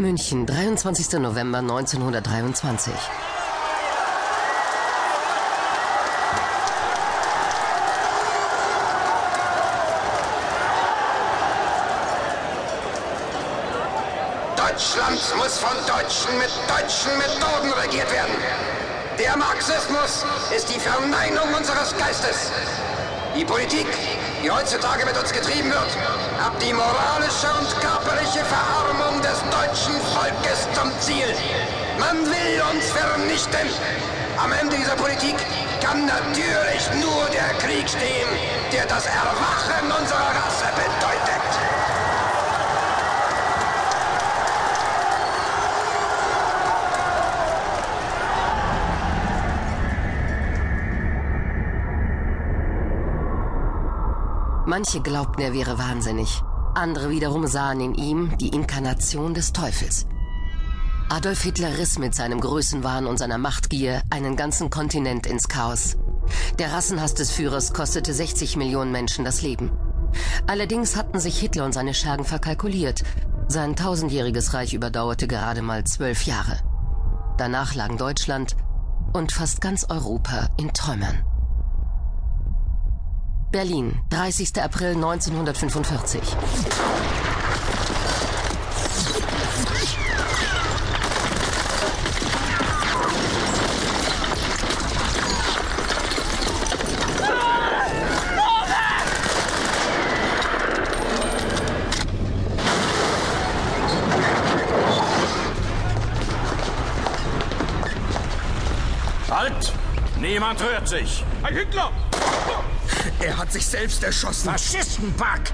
München, 23. November 1923. Deutschland muss von Deutschen mit deutschen Methoden regiert werden. Der Marxismus ist die Verneinung unseres Geistes. Die Politik, die heutzutage mit uns getrieben wird, hat die moralische und körperliche Verarmung deutschen Volkes zum Ziel. Man will uns vernichten. Am Ende dieser Politik kann natürlich nur der Krieg stehen, der das Erwachen unserer Rasse bedeutet. Manche glaubten, er wäre wahnsinnig. Andere wiederum sahen in ihm die Inkarnation des Teufels. Adolf Hitler riss mit seinem Größenwahn und seiner Machtgier einen ganzen Kontinent ins Chaos. Der Rassenhass des Führers kostete 60 Millionen Menschen das Leben. Allerdings hatten sich Hitler und seine Schergen verkalkuliert. Sein tausendjähriges Reich überdauerte gerade mal zwölf Jahre. Danach lagen Deutschland und fast ganz Europa in Träumern. Berlin, 30. April 1945. Halt! Niemand rührt sich! Ein Hitler! Er hat sich selbst erschossen. Faschistenpack!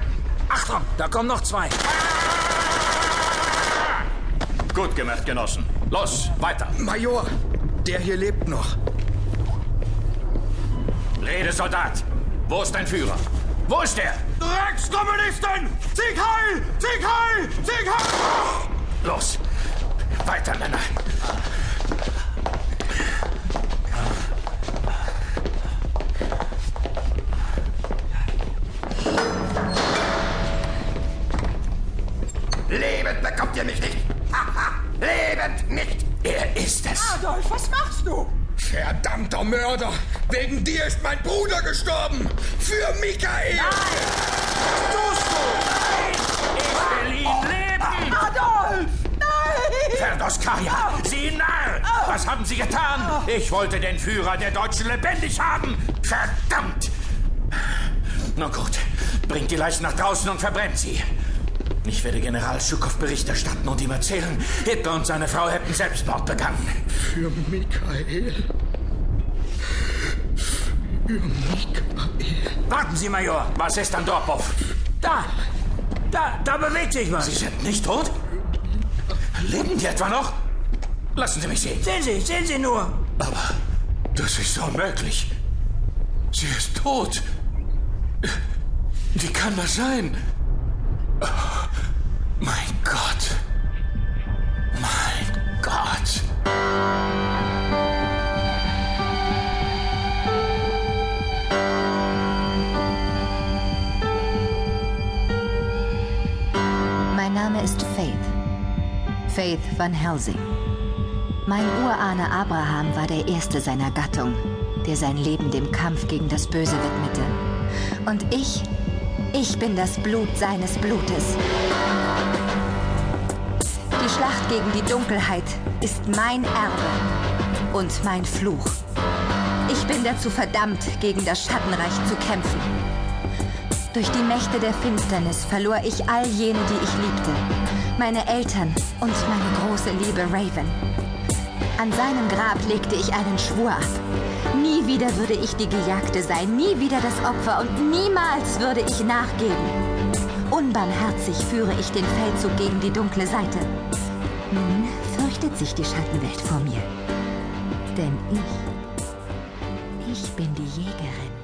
Achtung, da kommen noch zwei. Gut gemacht, Genossen. Los, weiter. Major, der hier lebt noch. Rede, Soldat. Wo ist dein Führer? Wo ist er? Dreckskommunisten! Sieg heil! Sieg heil! Sieg heil! Los, weiter, Männer. Bekommt ihr mich nicht. Haha, lebend nicht. Er ist es. Adolf, was machst du? Verdammter Mörder! Wegen dir ist mein Bruder gestorben! Für Michael! Tust du? Ich will ihn leben. Adolf! Nein! Ferdoskaya, Sie Narr! Was haben Sie getan? Ich wollte den Führer der Deutschen lebendig haben. Verdammt! Na gut, bringt die Leichen nach draußen und verbrennt sie. Ich werde General Schukow Bericht erstatten und ihm erzählen, Hitler und seine Frau hätten Selbstmord begangen. Für Michael. Für Michael. Warten Sie, Major. Was ist an Dorphoff? Da! Da, da bewegt sich was. Sie sind nicht tot? Leben die etwa noch? Lassen Sie mich sehen. Sehen Sie, sehen Sie nur. Aber das ist unmöglich. Sie ist tot. Wie kann das sein? Oh, mein Gott. Mein Gott. Mein Name ist Faith. Faith Van Helsing. Mein Urahne Abraham war der erste seiner Gattung, der sein Leben dem Kampf gegen das Böse widmete. Und ich, ich bin das Blut seines Blutes. Die Schlacht gegen die Dunkelheit ist mein Erbe und mein Fluch. Ich bin dazu verdammt, gegen das Schattenreich zu kämpfen. Durch die Mächte der Finsternis verlor ich all jene, die ich liebte. Meine Eltern und meine große Liebe Raven. An seinem Grab legte ich einen Schwur ab. Nie wieder würde ich die Gejagte sein, nie wieder das Opfer und niemals würde ich nachgeben. Unbarmherzig führe ich den Feldzug gegen die dunkle Seite. Nun fürchtet sich die Schattenwelt vor mir. Denn ich, ich bin die Jägerin.